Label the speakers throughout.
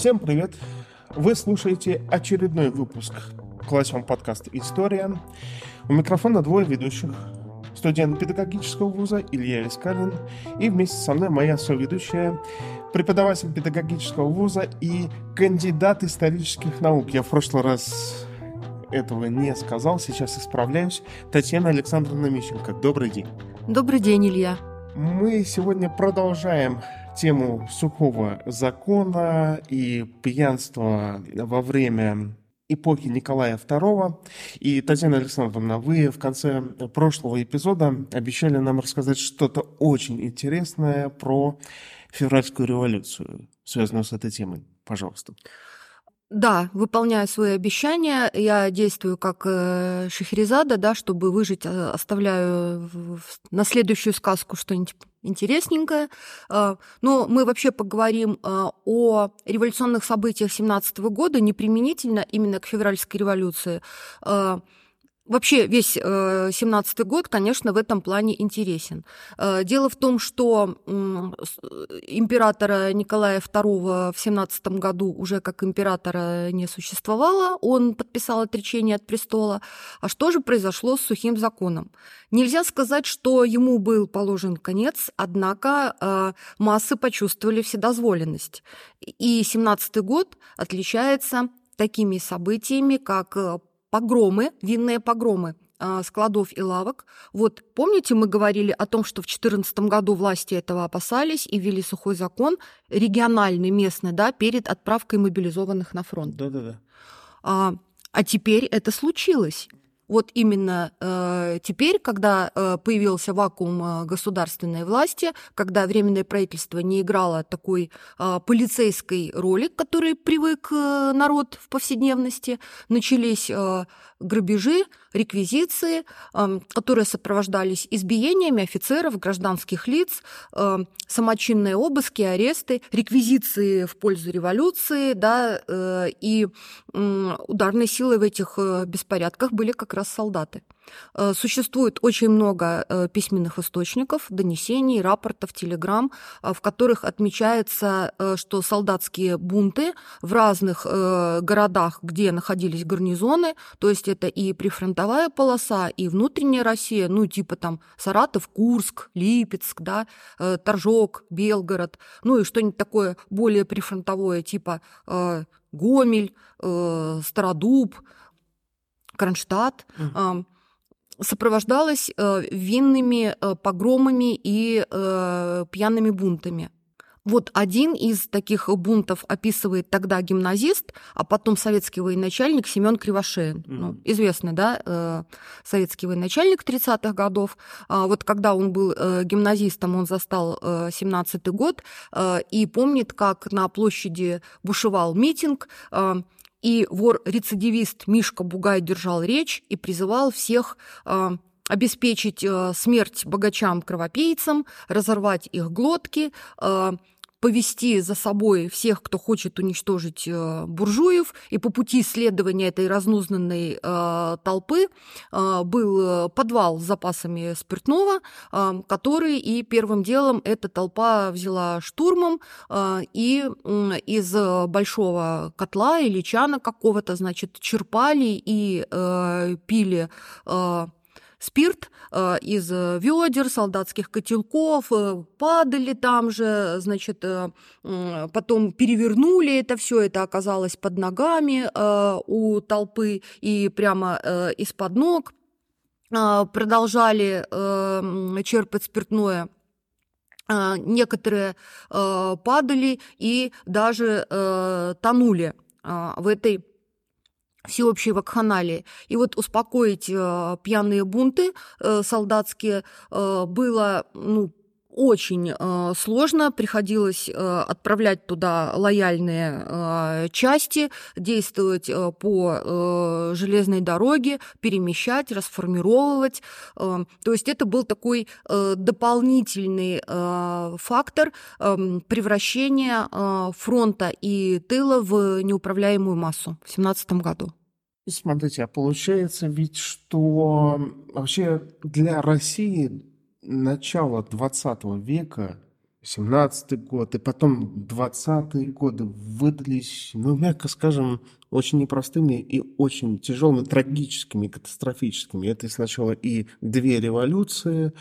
Speaker 1: Всем привет! Вы слушаете очередной выпуск классного подкаста «История». У микрофона двое ведущих. Студент педагогического вуза Илья Искалин и вместе со мной моя соведущая, преподаватель педагогического вуза и кандидат исторических наук. Я в прошлый раз этого не сказал, сейчас исправляюсь. Татьяна Александровна Мищенко. Добрый день.
Speaker 2: Добрый день, Илья.
Speaker 1: Мы сегодня продолжаем тему сухого закона и пьянства во время эпохи Николая II. И, Татьяна Александровна, вы в конце прошлого эпизода обещали нам рассказать что-то очень интересное про февральскую революцию, связанную с этой темой. Пожалуйста.
Speaker 2: Да, выполняю свои обещания. Я действую как э, Шахерезада, да, чтобы выжить, э, оставляю на следующую сказку что-нибудь интересненькое. Э, но мы вообще поговорим о революционных событиях 17 года, не применительно именно к февральской революции. Вообще весь э, семнадцатый год, конечно, в этом плане интересен. Э, дело в том, что императора Николая II в семнадцатом году уже как императора не существовало, он подписал отречение от престола. А что же произошло с сухим законом? Нельзя сказать, что ему был положен конец, однако э, массы почувствовали вседозволенность. И семнадцатый год отличается такими событиями, как погромы, винные погромы а, складов и лавок. Вот помните, мы говорили о том, что в 2014 году власти этого опасались и ввели сухой закон региональный, местный, да, перед отправкой мобилизованных на фронт.
Speaker 1: Да-да-да.
Speaker 2: А, а теперь это случилось вот именно э, теперь, когда э, появился вакуум э, государственной власти, когда Временное правительство не играло такой э, полицейской роли, к которой привык э, народ в повседневности, начались э, грабежи, реквизиции, э, которые сопровождались избиениями офицеров, гражданских лиц, э, самочинные обыски, аресты, реквизиции в пользу революции, да, э, и ударной силой в этих э, беспорядках были как раз солдаты. Э, существует очень много э, письменных источников, донесений, рапортов, телеграмм, э, в которых отмечается, что солдатские бунты в разных городах, где находились гарнизоны, то есть это и прифронтовая полоса, и внутренняя Россия, ну типа там Саратов, Курск, Липецк, да, Торжок, Белгород, ну и что-нибудь такое более прифронтовое, типа Гомель, Стародуб, Кронштадт, mm. Сопровождалась э, винными э, погромами и э, пьяными бунтами. Вот один из таких бунтов описывает тогда гимназист, а потом советский военачальник Семен Кривошеин. Mm-hmm. Ну, известный, да, советский военачальник 30-х годов. А вот когда он был гимназистом, он застал э, 17-й год и помнит, как на площади бушевал митинг. И вор-рецидивист Мишка Бугай держал речь и призывал всех э, обеспечить э, смерть богачам-кровопийцам, разорвать их глотки, э, повести за собой всех, кто хочет уничтожить э, буржуев, и по пути исследования этой разнузнанной э, толпы э, был подвал с запасами спиртного, который и первым делом эта толпа взяла штурмом, и из большого котла или чана какого-то, значит, черпали и пили спирт э, из э, ведер, солдатских котелков, э, падали там же, значит, потом перевернули это все, это оказалось под ногами у толпы и прямо из-под ног продолжали черпать спиртное. Некоторые падали и даже тонули в этой всеобщей вакханалии. И вот успокоить э, пьяные бунты э, солдатские э, было ну, очень э, сложно, приходилось э, отправлять туда лояльные э, части, действовать э, по э, железной дороге, перемещать, расформировывать. Э, то есть это был такой э, дополнительный э, фактор э, превращения э, фронта и тыла в неуправляемую массу в 17 году.
Speaker 1: Смотрите, а получается ведь, что вообще для России начала 20 века 17-й год, и потом 20-е годы выдались, ну, мягко скажем, очень непростыми и очень тяжелыми, трагическими, катастрофическими. Это сначала и две революции,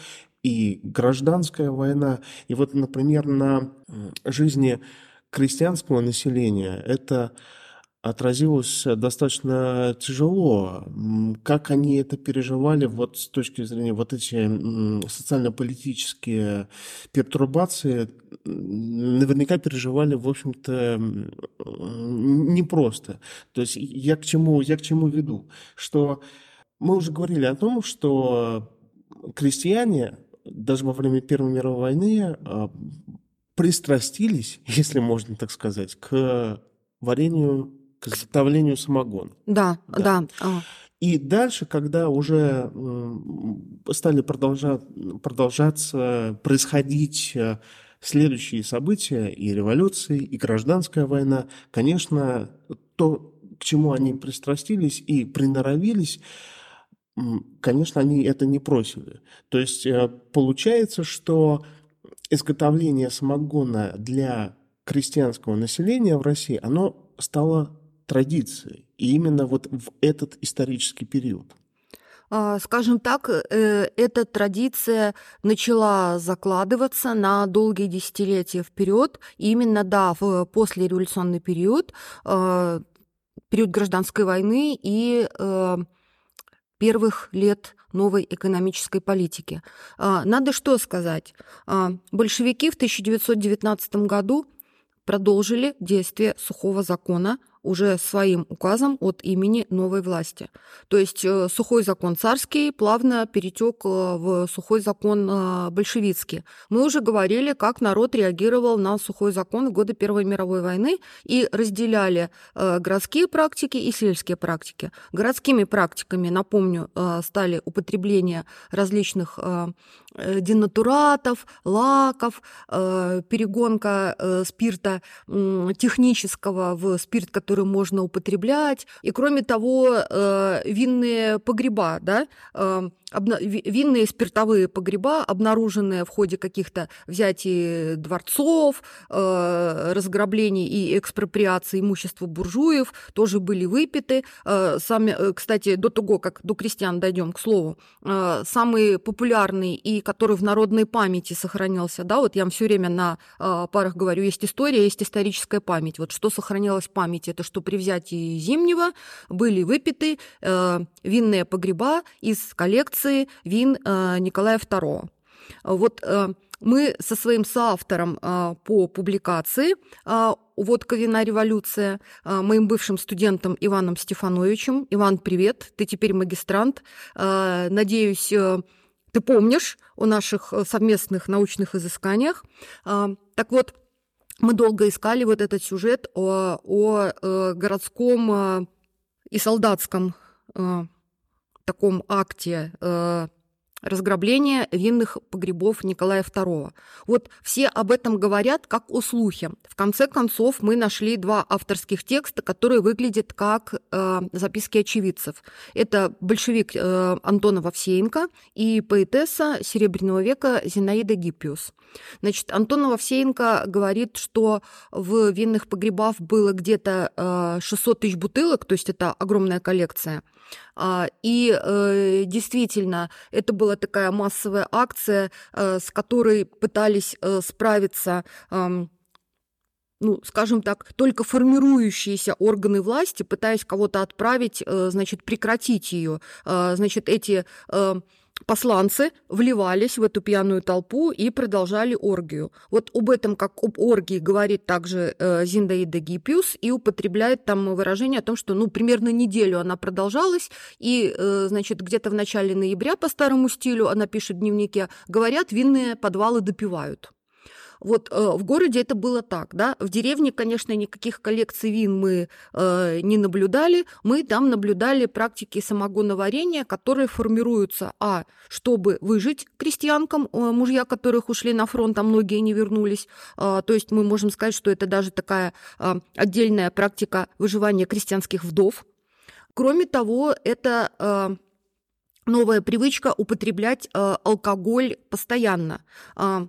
Speaker 1: и гражданская война. И вот, например, на жизни крестьянского населения это отразилось достаточно тяжело. Как они это переживали вот с точки зрения вот эти социально-политические пертурбации, наверняка переживали, в общем-то, непросто. То есть я к чему, я к чему веду? Что мы уже говорили о том, что крестьяне даже во время Первой мировой войны а, пристрастились, если можно так сказать, к варенью к изготовлению самогона.
Speaker 2: Да, да. да. А.
Speaker 1: И дальше, когда уже стали продолжать, продолжаться происходить э, следующие события, и революции, и гражданская война, конечно, то, к чему они пристрастились и приноровились, конечно, они это не просили. То есть э, получается, что изготовление самогона для крестьянского населения в России, оно стало традицией. И именно вот в этот исторический период.
Speaker 2: А, скажем так, э, эта традиция начала закладываться на долгие десятилетия вперед. Именно, да, в послереволюционный период, а, период гражданской войны и э, первых лет новой экономической политики. А, надо что сказать? Большевики в 1919 году продолжили действие сухого закона, уже своим указом от имени новой власти. То есть э, сухой закон царский плавно перетек э, в сухой закон э, большевицкий. Мы уже говорили, как народ реагировал на сухой закон в годы Первой мировой войны и разделяли городские практики и сельские практики. Городскими практиками, напомню, стали употребление различных денатуратов, лаков, перегонка спирта технического в спирт, который можно употреблять. И кроме того, э, винные погреба, да, э, винные спиртовые погреба, обнаруженные в ходе каких-то взятий дворцов, э, разграблений и экспроприации имущества буржуев, тоже были выпиты. Сами, кстати, до того, как до крестьян дойдем, к слову, самый популярный и который в народной памяти сохранился, да, вот я вам все время на парах говорю, есть история, есть историческая память. Вот что сохранилось в памяти, это что при взятии Зимнего были выпиты э, винные погреба из коллекции вин э, Николая II. Вот э, мы со своим соавтором э, по публикации э, «Водка, вина, революция», э, моим бывшим студентом Иваном Стефановичем. Иван, привет, ты теперь магистрант. Э, надеюсь, э, ты помнишь о наших совместных научных изысканиях. Э, так вот, мы долго искали вот этот сюжет о, о э, городском э, и солдатском э, таком акте э, разграбление винных погребов Николая II. Вот все об этом говорят как о слухе. В конце концов, мы нашли два авторских текста, которые выглядят как э, записки очевидцев. Это большевик э, Антона Вовсеенко и поэтесса Серебряного века Зинаида Гиппиус. Значит, Антон Вовсеенко говорит, что в винных погребах было где-то э, 600 тысяч бутылок, то есть это огромная коллекция. А, и э, действительно, это была такая массовая акция, э, с которой пытались э, справиться ну, скажем так, только формирующиеся органы власти, пытаясь кого-то отправить, значит, прекратить ее. Значит, эти посланцы вливались в эту пьяную толпу и продолжали оргию. Вот об этом, как об оргии, говорит также э, Зиндаида Гиппиус и употребляет там выражение о том, что ну, примерно неделю она продолжалась, и, э, значит, где-то в начале ноября по старому стилю, она пишет в дневнике, говорят, винные подвалы допивают. Вот э, в городе это было так, да. В деревне, конечно, никаких коллекций вин мы э, не наблюдали. Мы там наблюдали практики самогоноварения, которые формируются, а, чтобы выжить крестьянкам, э, мужья которых ушли на фронт, а многие не вернулись. Э, то есть мы можем сказать, что это даже такая э, отдельная практика выживания крестьянских вдов. Кроме того, это э, новая привычка употреблять э, алкоголь постоянно. Э,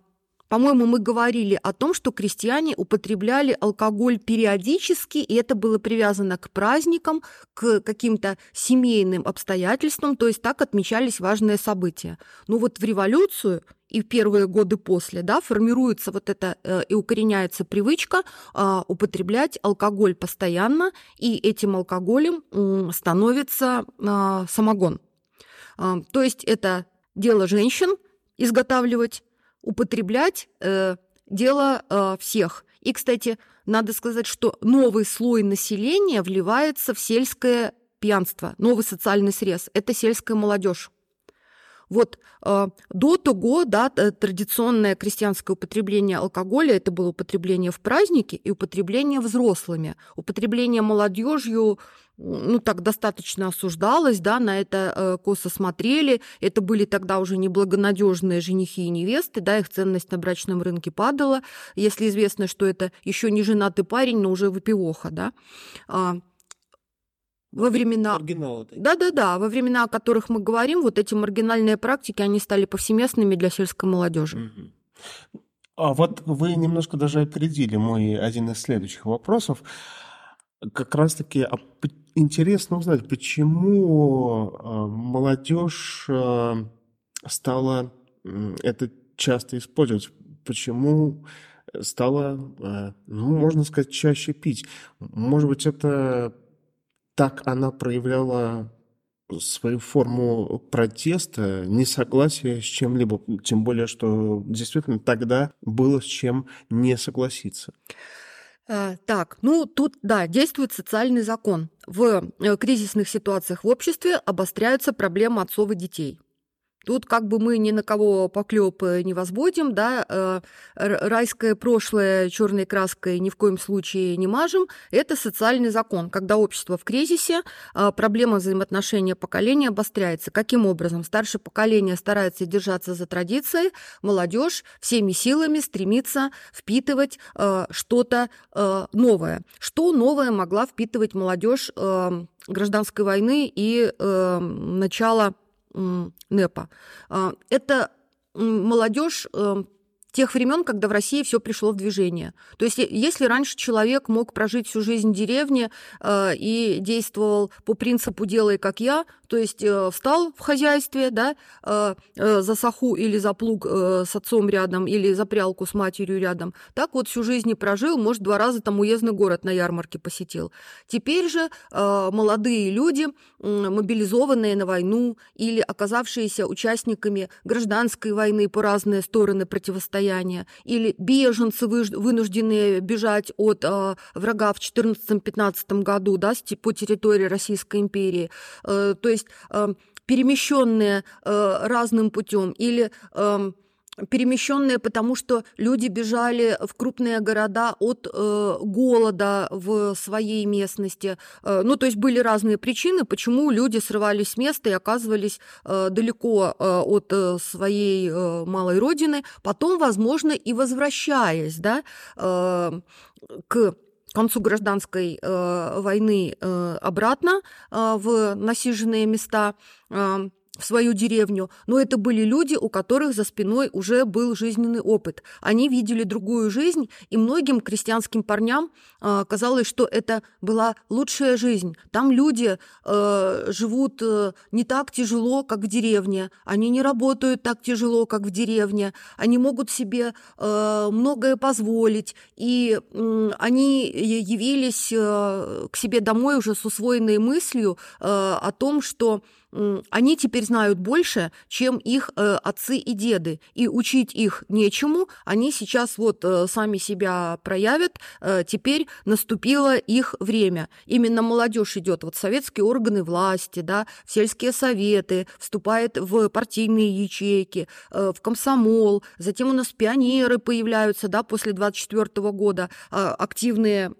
Speaker 2: по-моему, мы говорили о том, что крестьяне употребляли алкоголь периодически, и это было привязано к праздникам, к каким-то семейным обстоятельствам, то есть так отмечались важные события. Но вот в революцию и в первые годы после, да, формируется вот эта э, и укореняется привычка э, употреблять алкоголь постоянно, и этим алкоголем э, становится э, самогон. Э, то есть это дело женщин изготавливать употреблять э, дело э, всех. И, кстати, надо сказать, что новый слой населения вливается в сельское пьянство, новый социальный срез. Это сельская молодежь. Вот э, до того, да, традиционное крестьянское употребление алкоголя это было употребление в праздники и употребление взрослыми. Употребление молодежью ну, так достаточно осуждалось, да, на это э, косо смотрели. Это были тогда уже неблагонадежные женихи и невесты, да, их ценность на брачном рынке падала. Если известно, что это еще не женатый парень, но уже выпивоха, да. Во времена... Да-да-да, во времена, о которых мы говорим, вот эти маргинальные практики, они стали повсеместными для сельской молодежи.
Speaker 1: А вот вы немножко даже опередили мой один из следующих вопросов. Как раз-таки а интересно узнать, почему а, молодежь а, стала это часто использовать, почему стала, ну, можно сказать, чаще пить. Может быть, это так она проявляла свою форму протеста, несогласия с чем-либо, тем более, что действительно тогда было с чем не согласиться.
Speaker 2: Э, так, ну тут, да, действует социальный закон. В э, кризисных ситуациях в обществе обостряются проблемы отцов и детей. Тут как бы мы ни на кого поклеп э, не возводим, да, э, райское прошлое черной краской ни в коем случае не мажем. Это социальный закон. Когда общество в кризисе, э, проблема взаимоотношения поколения обостряется. Каким образом? Старшее поколение старается держаться за традиции, молодежь всеми силами стремится впитывать что-то новое. Что новое могла впитывать молодежь гражданской войны и начала НЭПа. А, это молодежь э, тех времен, когда в России все пришло в движение. То есть, если раньше человек мог прожить всю жизнь в деревне э, и действовал по принципу «делай как я», то есть э, встал в хозяйстве, да, э, э, за саху или за плуг э, с отцом рядом, или за прялку с матерью рядом, так вот всю жизнь и прожил, может, два раза там уездный город на ярмарке посетил. Теперь же э, молодые люди, э, мобилизованные на войну или оказавшиеся участниками гражданской войны по разные стороны противостояния, состояние, или беженцы, вынужденные бежать от э, врага в 2014-2015 году да, по территории Российской империи. Э, то есть э, перемещенные э, разным путем или э, перемещенные, потому что люди бежали в крупные города от э, голода в своей местности. Э, ну, то есть были разные причины, почему люди срывались с места и оказывались э, далеко э, от э, своей э, малой родины, потом, возможно, и возвращаясь да, э, к концу гражданской э, войны э, обратно э, в насиженные места. Э, в свою деревню, но это были люди, у которых за спиной уже был жизненный опыт. Они видели другую жизнь, и многим крестьянским парням э, казалось, что это была лучшая жизнь. Там люди э, живут э, не так тяжело, как в деревне, они не работают так тяжело, как в деревне, они могут себе э, многое позволить, и э, они явились э, к себе домой уже с усвоенной мыслью э, о том, что они теперь знают больше, чем их э, отцы и деды, и учить их нечему, они сейчас вот э, сами себя проявят, э, теперь наступило их время. Именно молодежь идет, вот советские органы власти, да, в сельские советы, вступает в партийные ячейки, в комсомол, затем у нас пионеры появляются, да, после 24 года, активные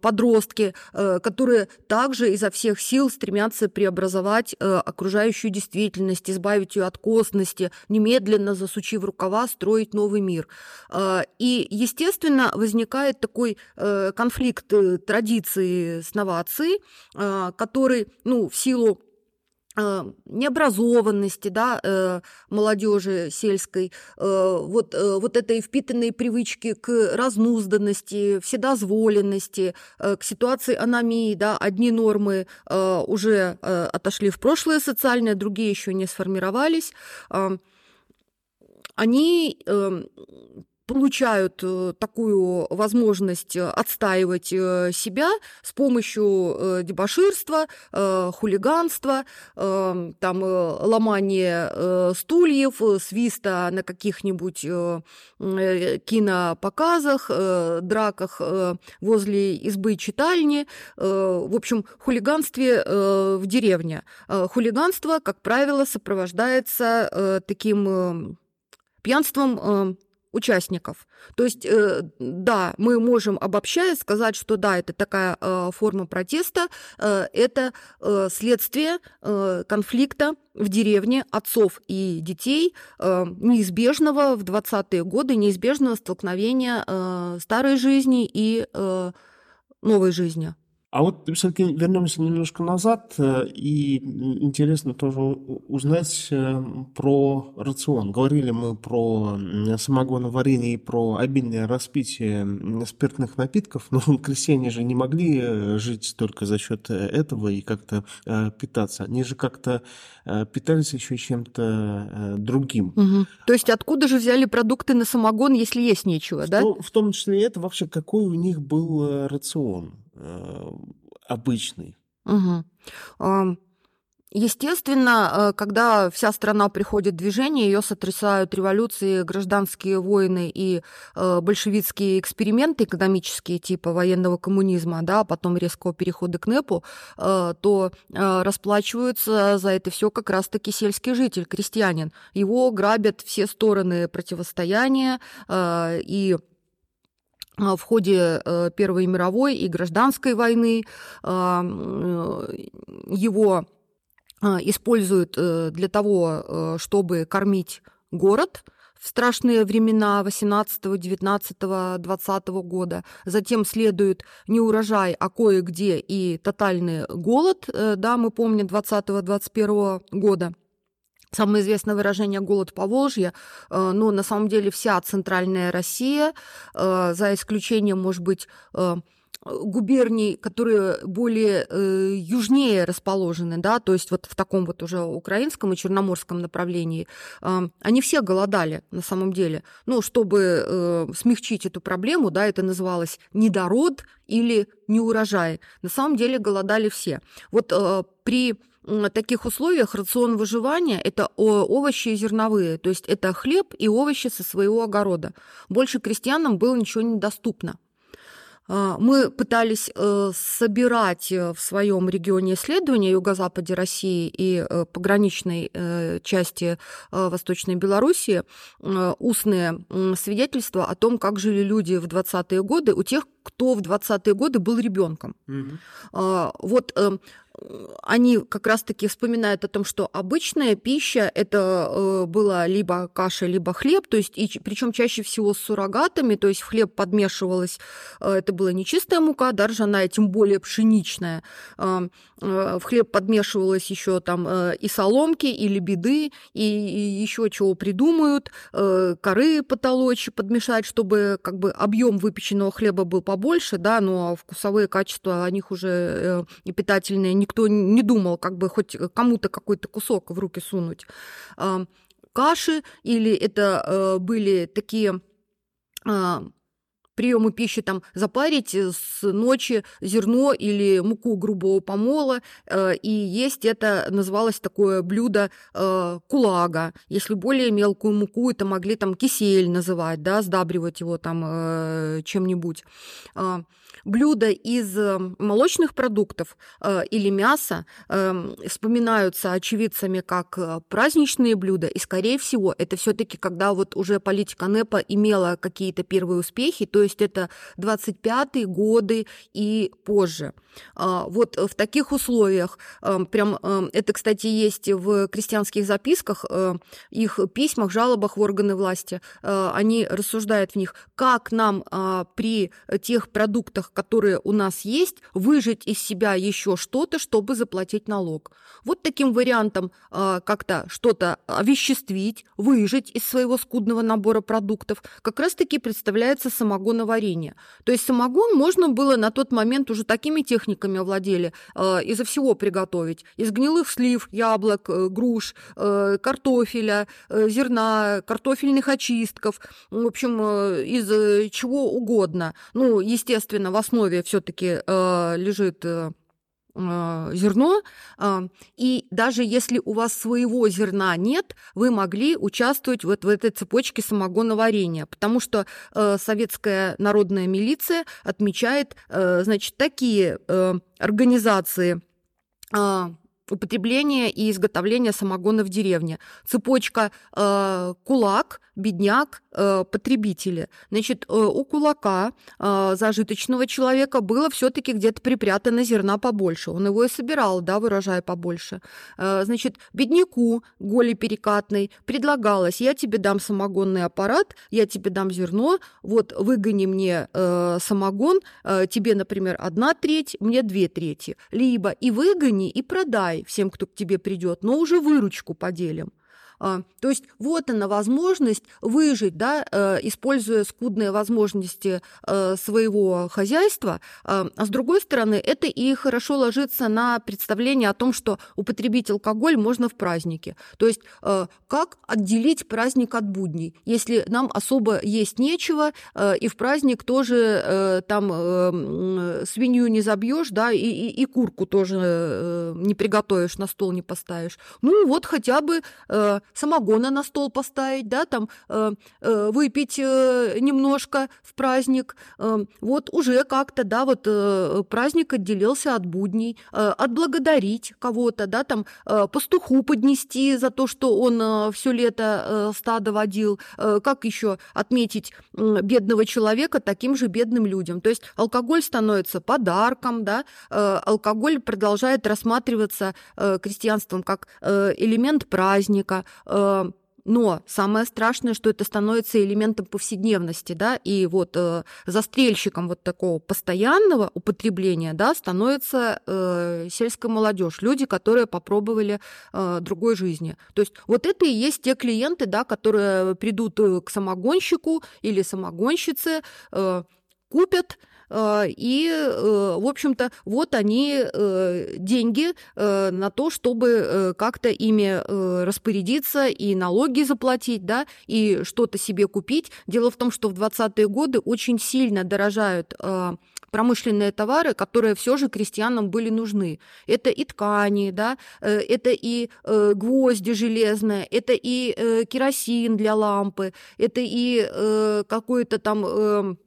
Speaker 2: подростки, которые также изо всех сил стремятся преобразовать окружающую действительность, избавить ее от косности, немедленно засучив рукава, строить новый мир. А, и, естественно, возникает такой э, конфликт э, традиции с новацией, а, который, ну, в силу необразованности да, э, молодежи сельской, э, вот, вот этой впитанной привычки к разнузданности, вседозволенности, к ситуации аномии. Да, одни нормы уже отошли в прошлое социальное, другие еще не сформировались. Они получают э, такую возможность э, отстаивать э, себя с помощью дебоширства, хулиганства, там, ломания стульев, свиста на каких-нибудь кинопоказах, драках возле избы читальни, в общем, хулиганстве в деревне. Хулиганство, как правило, сопровождается таким пьянством участников. То есть, э, да, мы можем обобщая сказать, что да, это такая э, форма протеста, э, это э, следствие э, конфликта в деревне отцов и детей, э, неизбежного в 20-е годы, неизбежного столкновения э, старой жизни и э, новой жизни.
Speaker 1: А вот все-таки вернемся немножко назад, э, и интересно тоже узнать э, про рацион. Говорили мы про самогоноварение и про обильное распитие спиртных напитков, но крестьяне же не могли э, жить только за счет этого и как-то питаться. Они же как-то питались еще чем-то другим.
Speaker 2: Угу. То есть откуда же взяли продукты на самогон, если есть нечего,
Speaker 1: в
Speaker 2: да?
Speaker 1: То, в том числе это вообще какой у них был рацион? Э, обычный.
Speaker 2: Угу. Естественно, э, когда вся страна приходит в движение, ее сотрясают революции, гражданские войны и э, большевистские эксперименты экономические типа военного коммунизма, да, а потом резкого перехода к НЭПу, то расплачиваются за это все как раз-таки сельский житель, крестьянин. Его грабят все стороны противостояния и в ходе э, Первой мировой и гражданской войны а, его а, используют э, для того, э, чтобы кормить город в страшные времена 18, 19, 20 года. Затем следует не урожай, а кое-где и тотальный голод, да, мы помним 20-21 года. Самое известное выражение «голод по Волжье», э, но на самом деле вся центральная Россия, э, за исключением, может быть, э, губерний, которые более э, южнее расположены, да, то есть вот в таком вот уже украинском и черноморском направлении, э, они все голодали на самом деле. Ну, чтобы э, смягчить эту проблему, да, это называлось недород или неурожай. На самом деле голодали все. Вот э, при таких условиях рацион выживания – это овощи и зерновые, то есть это хлеб и овощи со своего огорода. Больше крестьянам было ничего недоступно. А, мы пытались э, собирать э, в своем регионе исследования юго-западе России и э, пограничной части Восточной Белоруссии устные свидетельства о том, как жили люди в 20-е годы у тех, кто в 20-е годы был ребенком. Угу. Вот эм, они как раз-таки вспоминают о том, что обычная пища это э, была либо каша, либо хлеб, то есть, и, причем чаще всего с суррогатами, то есть в хлеб подмешивалась, э, это была не чистая мука, да, ржаная, тем более пшеничная, э, в хлеб подмешивалась еще там и соломки, и лебеды, и, и еще чего придумают, коры потолочь, подмешать, чтобы как бы объем выпеченного хлеба был побольше, да, но вкусовые качества о них уже и питательные не никто не думал, как бы хоть кому-то какой-то кусок в руки сунуть. А, каши или это э, были такие а, приемы пищи там запарить с ночи зерно или муку грубого помола, э, и есть это называлось такое блюдо э, кулага. Если более мелкую муку, это могли там кисель называть, да, сдабривать его там чем-нибудь. Блюда из э, молочных продуктов э, или мяса э, вспоминаются очевидцами как праздничные блюда, и, скорее всего, это все таки когда вот уже политика НЭПа имела какие-то первые успехи, то есть это 25-е годы и позже. А, вот в таких условиях, прям это, кстати, есть в крестьянских записках, их письмах, жалобах в органы власти, они рассуждают в них, как нам а, при тех продуктах, которые у нас есть, выжить из себя еще что-то, чтобы заплатить налог. Вот таким вариантом э, как-то что-то овеществить, выжить из своего скудного набора продуктов, как раз-таки представляется самогоноварение. То есть самогон можно было на тот момент уже такими техниками овладели э, изо всего приготовить. Из гнилых слив, яблок, э, груш, э, картофеля, э, зерна, картофельных очистков, в общем, э, из э, чего угодно. Ну, естественно, основе все-таки э, лежит э, э, зерно, и даже если у вас своего зерна нет, вы могли участвовать вот в этой цепочке самогоноварения, потому что советская народная милиция отмечает, значит, такие организации употребления и изготовления самогона в деревне. Цепочка э, кулак, бедняк, э, потребители. Значит, э, у кулака э, зажиточного человека было все-таки где-то припрятано зерна побольше. Он его и собирал, да, выражая побольше. Э, значит, бедняку, голи перекатной, предлагалось, я тебе дам самогонный аппарат, я тебе дам зерно, вот выгони мне э, самогон, э, тебе, например, одна треть, мне две трети. Либо и выгони, и продай всем, кто к тебе придет, но уже выручку поделим. А, то есть вот она возможность выжить, да, э, используя скудные возможности э, своего хозяйства. А, а с другой стороны, это и хорошо ложится на представление о том, что употребить алкоголь можно в празднике. То есть э, как отделить праздник от будней, если нам особо есть нечего, и в праздник тоже там свинью не забьешь, да, и, и, и курку тоже не приготовишь, на стол не поставишь. Ну вот хотя бы самогона на стол поставить, да, там э, э, выпить э, немножко в праздник. Э, вот уже как-то, да, вот э, праздник отделился от будней, э, отблагодарить кого-то, да, там э, пастуху поднести за то, что он э, все лето э, стадо водил. Э, как еще отметить э, бедного человека таким же бедным людям? То есть алкоголь становится подарком, да, э, алкоголь продолжает рассматриваться э, крестьянством как э, элемент праздника, но самое страшное, что это становится элементом повседневности, да, и вот э, застрельщиком вот такого постоянного употребления, да, становится э, сельская молодежь, люди, которые попробовали э, другой жизни. То есть вот это и есть те клиенты, да, которые придут э, к самогонщику или самогонщице, э, купят, Э, и, э, в общем-то, вот они э, деньги на то, чтобы как-то ими распорядиться и налоги заплатить, да, и что-то себе купить. Дело в том, что в 20-е годы очень сильно дорожают промышленные товары, которые все же крестьянам были нужны. Это и ткани, да, это и гвозди железные, это и керосин для лампы, это и какой-то там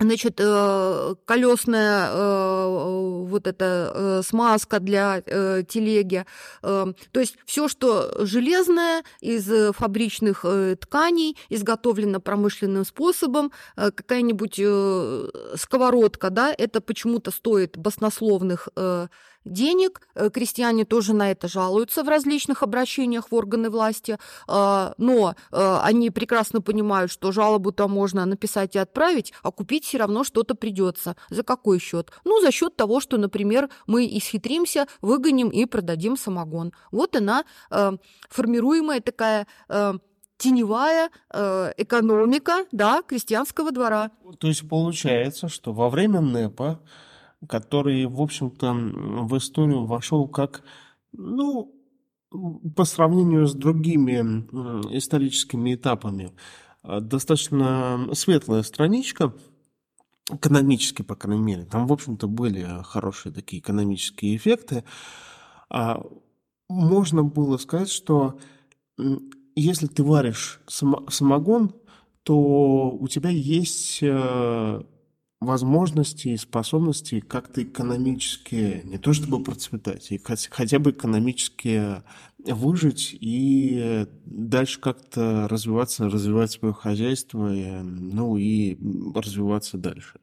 Speaker 2: Значит, э, колесная э, вот эта э, смазка для телеги. То есть все, что железное из фабричных тканей, изготовлено промышленным способом, какая-нибудь сковородка, да, это почему-то стоит баснословных денег. Э, крестьяне тоже на это жалуются в различных обращениях в органы власти, а, но э, они прекрасно понимают, что жалобу-то можно написать и отправить, а купить все равно что-то придется. За какой счет? Ну, за счет того, что, например, мы исхитримся, выгоним и продадим самогон. Вот она, э, формируемая такая теневая э, экономика да, крестьянского двора.
Speaker 1: То есть получается, что во время НЭПа который, в общем-то, в историю вошел как, ну, по сравнению с другими историческими этапами, э, достаточно светлая страничка, экономически, по крайней мере. Там, в общем-то, были хорошие такие экономические эффекты. А можно было сказать, что если ты варишь самогон, то у тебя есть э, возможности и способности как-то экономически, не то чтобы процветать, и хотя бы экономически выжить и дальше как-то развиваться, развивать свое хозяйство, ну и развиваться дальше.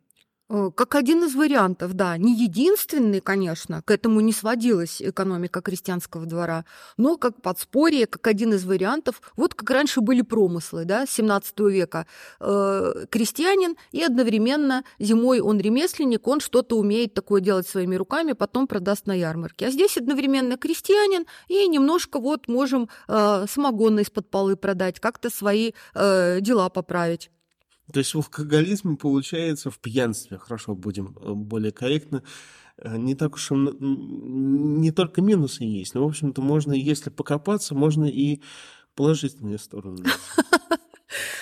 Speaker 2: Э, как один из вариантов, да. Не единственный, конечно, к этому не сводилась экономика крестьянского двора, но как подспорье, как один из вариантов. Вот как раньше были промыслы, да, 17 века. Э, крестьянин и одновременно зимой он ремесленник, он что-то умеет такое делать своими руками, потом продаст на ярмарке. А здесь одновременно крестьянин и немножко вот можем э, самогонно из-под полы продать, как-то свои э, дела поправить.
Speaker 1: То есть в алкоголизме получается в пьянстве, хорошо, будем э, более корректно, э, не так уж и не только минусы есть, но, в общем-то, можно, если покопаться, можно и положительные стороны.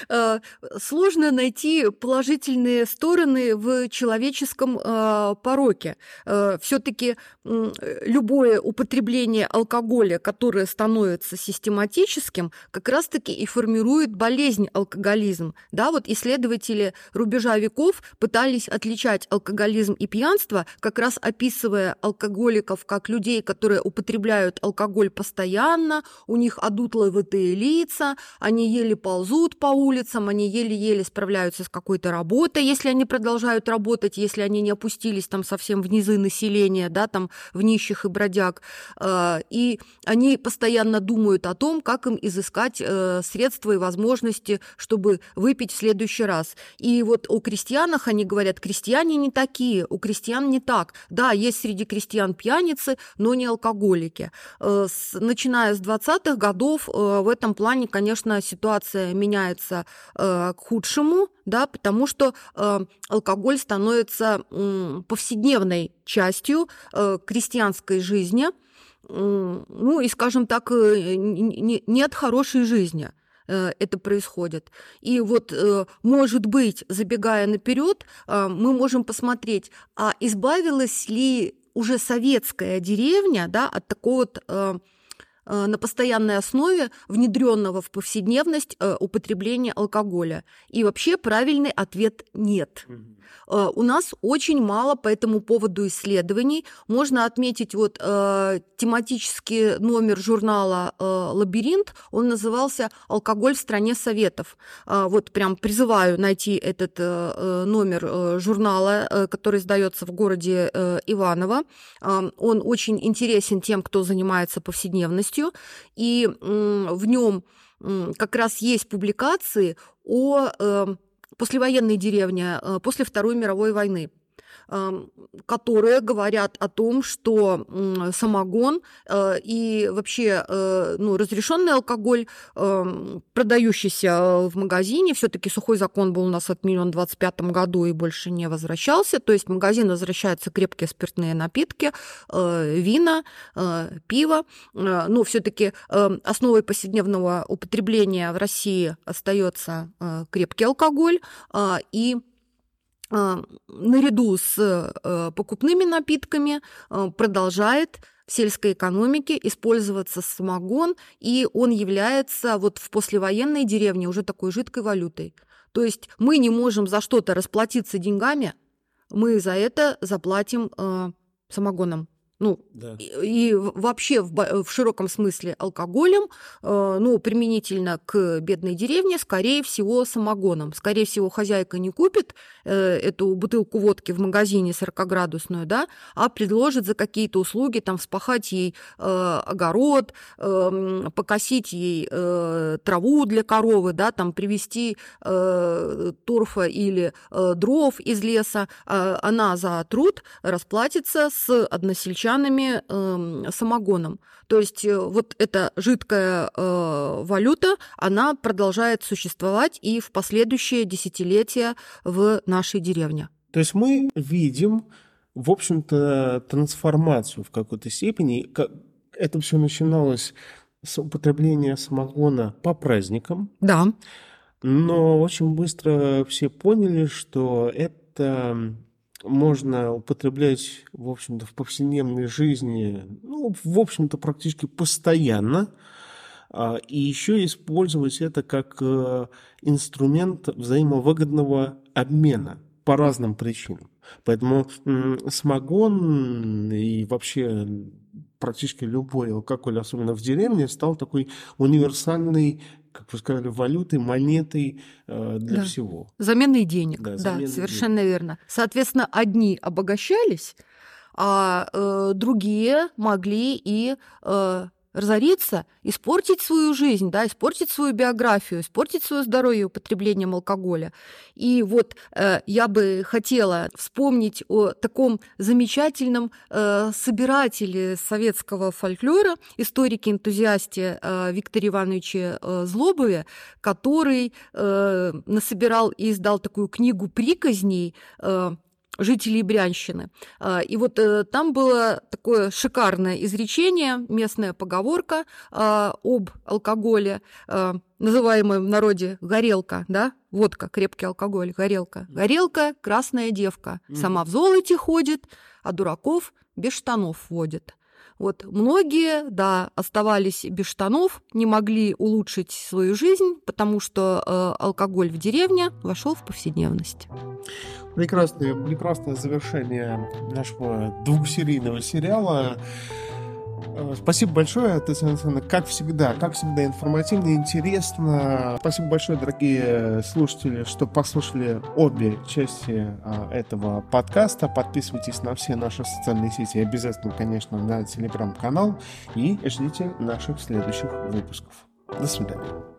Speaker 2: Э, сложно найти положительные стороны в человеческом э, пороке. Э, Все-таки любое употребление алкоголя, которое становится систематическим, как раз-таки и формирует болезнь алкоголизм. Да, вот исследователи рубежа веков пытались отличать алкоголизм и пьянство, как раз описывая алкоголиков как людей, которые употребляют алкоголь постоянно, у них одутловатые лица, они еле ползут по улице, улицам, они еле-еле справляются с какой-то работой, если они продолжают работать, если они не опустились там совсем в низы населения, да, там в нищих и бродяг. Э, и они постоянно думают о том, как им изыскать э, средства и возможности, чтобы выпить в следующий раз. И вот о крестьянах они говорят, крестьяне не такие, у крестьян не так. Да, есть среди крестьян пьяницы, но не алкоголики. Э, начиная с 20-х годов в этом плане, конечно, ситуация меняется э, к худшему, да, потому что э, алкоголь становится э, повседневной частью э, крестьянской жизни, э, ну и, скажем так, э, не, не от хорошей жизни э, это происходит. И вот, э, может быть, забегая наперед, мы можем посмотреть, а избавилась ли уже советская деревня да, от такого вот Э, на постоянной основе внедренного в повседневность э, употребления алкоголя. И вообще правильный ответ нет. Э, у нас очень мало по этому поводу исследований. Можно отметить вот э, тематический номер журнала э, «Лабиринт». Он назывался «Алкоголь в стране советов». Э, вот прям призываю найти этот э, номер э, журнала, э, который издается в городе э, Иваново. Э, он очень интересен тем, кто занимается повседневностью. И э, в нем как раз есть публикации о э, послевоенной деревне э, после Второй мировой войны которые говорят о том, что самогон э, и вообще э, ну, разрешенный алкоголь, продающийся в магазине, все-таки сухой закон был у нас отменен в 25 году и больше не возвращался, то есть в магазин возвращаются крепкие спиртные напитки, вина, пиво, но все-таки основой повседневного употребления в России остается крепкий алкоголь и наряду с э, покупными напитками э, продолжает в сельской экономике использоваться самогон, и он является вот в послевоенной деревне уже такой жидкой валютой. То есть мы не можем за что-то расплатиться деньгами, мы за это заплатим э, самогоном. Ну, да. и, и вообще в, в широком смысле алкоголем, э, ну, применительно к бедной деревне, скорее всего, самогоном. Скорее всего, хозяйка не купит э, эту бутылку водки в магазине 40-градусную, да, а предложит за какие-то услуги, там, вспахать ей э, огород, э, покосить ей э, траву для коровы, да, там, привезти э, торфа или э, дров из леса. Э, она за труд расплатится с односельчанами песчаными э, самогоном. То есть э, вот эта жидкая э, валюта, она продолжает существовать и в последующие десятилетия в нашей деревне.
Speaker 1: То есть мы видим, в общем-то, трансформацию в какой-то степени. Это все начиналось с употребления самогона по праздникам.
Speaker 2: Да.
Speaker 1: Но очень быстро все поняли, что это можно употреблять, в общем-то, в повседневной жизни, ну, в общем-то, практически постоянно, а, и еще использовать это как э, инструмент взаимовыгодного обмена по разным причинам. Поэтому смогон и вообще практически любой алкоголь, особенно в деревне, стал такой универсальной как вы сказали, валютой, монетой э, для
Speaker 2: Да.
Speaker 1: всего.
Speaker 2: Заменой денег.
Speaker 1: Да,
Speaker 2: Да,
Speaker 1: заменой
Speaker 2: совершенно верно. Соответственно, одни обогащались, а э, другие могли и э, разориться, испортить свою жизнь, да, испортить свою биографию, испортить свое здоровье употреблением алкоголя. И вот э, я бы хотела вспомнить о таком замечательном э, собирателе советского фольклора, историке-энтузиасте э, Викторе Ивановиче э, Злобове, который э, насобирал и издал такую книгу приказней э, жителей Брянщины. А, И вот э, там было такое шикарное изречение, местная поговорка а, об алкоголе, а, называемая в народе горелка, да, водка, крепкий алкоголь, горелка. Горелка – красная девка, сама в золоте ходит, а дураков без штанов водит. Вот многие, да, оставались без штанов, не могли улучшить свою жизнь, потому что э, алкоголь в деревне вошел в повседневность.
Speaker 1: Прекрасное, прекрасное завершение нашего двухсерийного сериала. Э, Спасибо большое, Александровна, как всегда, как всегда информативно интересно. Спасибо большое, дорогие слушатели, что послушали обе части а, этого подкаста. Подписывайтесь на все наши социальные сети, обязательно, конечно, на телеграм-канал и ждите наших следующих выпусков. До свидания.